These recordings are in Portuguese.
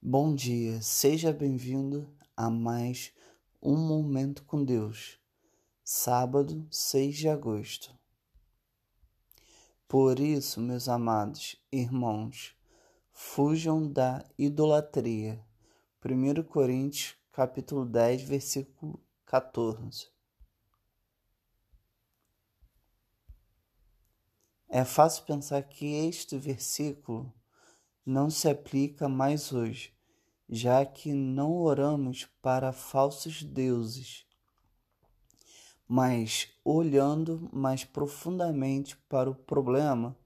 Bom dia, seja bem-vindo a mais um Momento com Deus, sábado 6 de agosto. Por isso, meus amados irmãos, fujam da idolatria. 1 Coríntios, capítulo 10, versículo 14. É fácil pensar que este versículo não se aplica mais hoje, já que não oramos para falsos deuses, mas olhando mais profundamente para o problema,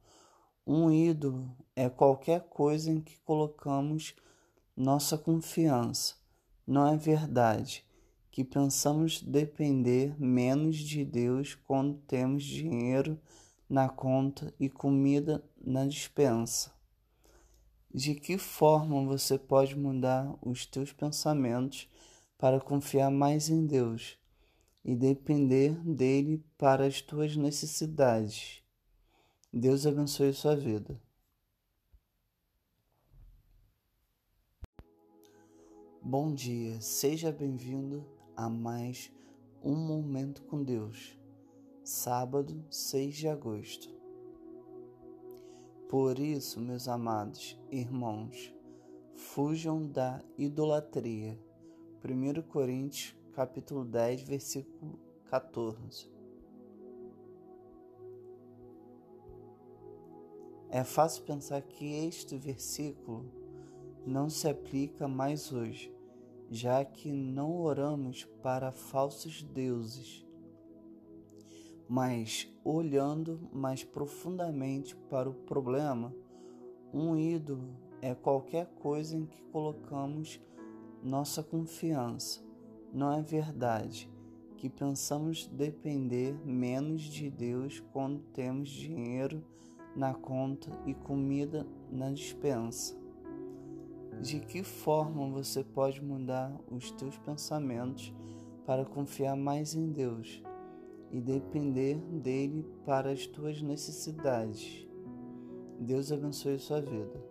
um ídolo é qualquer coisa em que colocamos nossa confiança. Não é verdade que pensamos depender menos de Deus quando temos dinheiro na conta e comida na dispensa. De que forma você pode mudar os teus pensamentos para confiar mais em Deus e depender dele para as tuas necessidades? Deus abençoe sua vida. Bom dia, seja bem-vindo a mais um Momento com Deus, sábado 6 de agosto. Por isso, meus amados irmãos, fujam da idolatria. 1 Coríntios, capítulo 10, versículo 14. É fácil pensar que este versículo não se aplica mais hoje, já que não oramos para falsos deuses mas olhando mais profundamente para o problema, um ídolo é qualquer coisa em que colocamos nossa confiança. Não é verdade que pensamos depender menos de Deus quando temos dinheiro na conta e comida na dispensa. De que forma você pode mudar os teus pensamentos para confiar mais em Deus? E depender dele para as tuas necessidades. Deus abençoe sua vida.